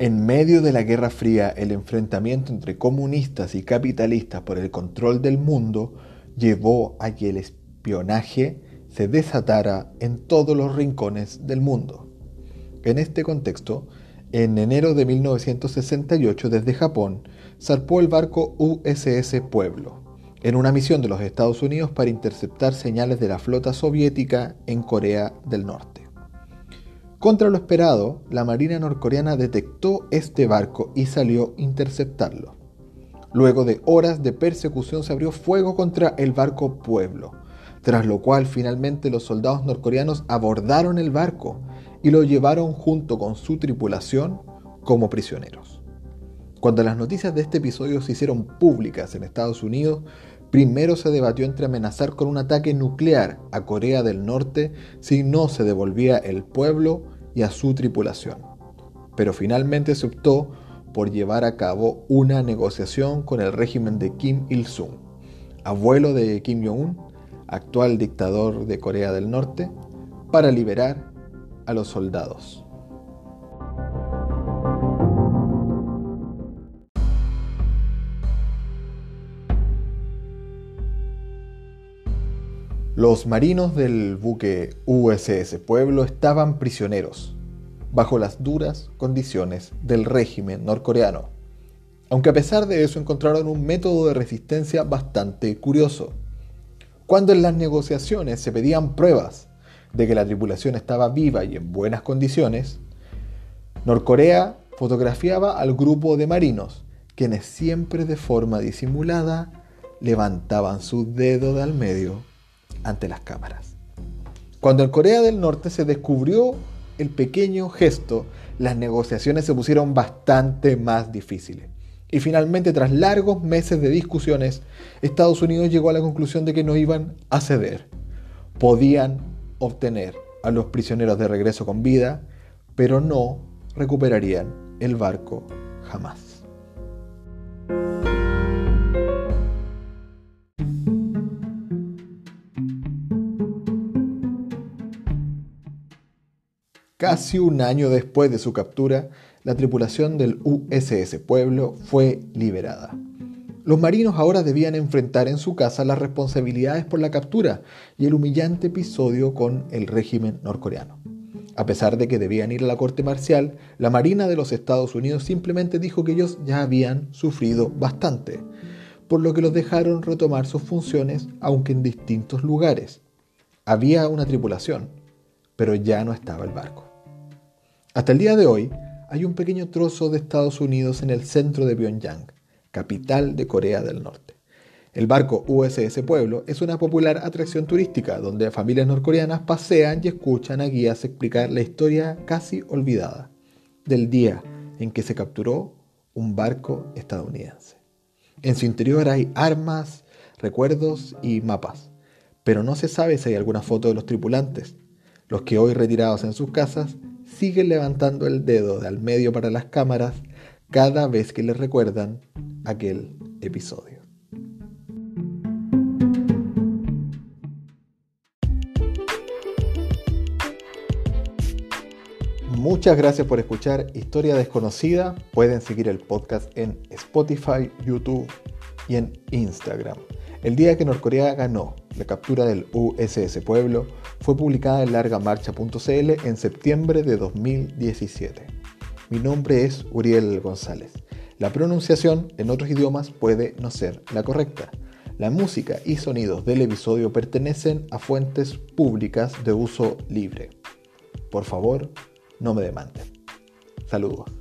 En medio de la Guerra Fría, el enfrentamiento entre comunistas y capitalistas por el control del mundo llevó a que el espionaje se desatara en todos los rincones del mundo. En este contexto, en enero de 1968 desde Japón zarpó el barco USS Pueblo, en una misión de los Estados Unidos para interceptar señales de la flota soviética en Corea del Norte. Contra lo esperado, la Marina norcoreana detectó este barco y salió a interceptarlo. Luego de horas de persecución se abrió fuego contra el barco Pueblo, tras lo cual finalmente los soldados norcoreanos abordaron el barco y lo llevaron junto con su tripulación como prisioneros. Cuando las noticias de este episodio se hicieron públicas en Estados Unidos, Primero se debatió entre amenazar con un ataque nuclear a Corea del Norte si no se devolvía el pueblo y a su tripulación. Pero finalmente se optó por llevar a cabo una negociación con el régimen de Kim Il-sung, abuelo de Kim Jong-un, actual dictador de Corea del Norte, para liberar a los soldados. Los marinos del buque USS Pueblo estaban prisioneros, bajo las duras condiciones del régimen norcoreano, aunque a pesar de eso encontraron un método de resistencia bastante curioso. Cuando en las negociaciones se pedían pruebas de que la tripulación estaba viva y en buenas condiciones, Norcorea fotografiaba al grupo de marinos, quienes siempre de forma disimulada levantaban su dedo de al medio ante las cámaras. Cuando en Corea del Norte se descubrió el pequeño gesto, las negociaciones se pusieron bastante más difíciles. Y finalmente, tras largos meses de discusiones, Estados Unidos llegó a la conclusión de que no iban a ceder. Podían obtener a los prisioneros de regreso con vida, pero no recuperarían el barco jamás. Casi un año después de su captura, la tripulación del USS Pueblo fue liberada. Los marinos ahora debían enfrentar en su casa las responsabilidades por la captura y el humillante episodio con el régimen norcoreano. A pesar de que debían ir a la corte marcial, la Marina de los Estados Unidos simplemente dijo que ellos ya habían sufrido bastante, por lo que los dejaron retomar sus funciones aunque en distintos lugares. Había una tripulación, pero ya no estaba el barco. Hasta el día de hoy, hay un pequeño trozo de Estados Unidos en el centro de Pyongyang, capital de Corea del Norte. El barco USS Pueblo es una popular atracción turística donde familias norcoreanas pasean y escuchan a guías explicar la historia casi olvidada del día en que se capturó un barco estadounidense. En su interior hay armas, recuerdos y mapas, pero no se sabe si hay alguna foto de los tripulantes, los que hoy retirados en sus casas siguen levantando el dedo de al medio para las cámaras cada vez que les recuerdan aquel episodio. Muchas gracias por escuchar Historia Desconocida. Pueden seguir el podcast en Spotify, YouTube y en Instagram. El día que Norcorea ganó la captura del USS Pueblo fue publicada en largamarcha.cl en septiembre de 2017. Mi nombre es Uriel González. La pronunciación en otros idiomas puede no ser la correcta. La música y sonidos del episodio pertenecen a fuentes públicas de uso libre. Por favor, no me demanden. Saludos.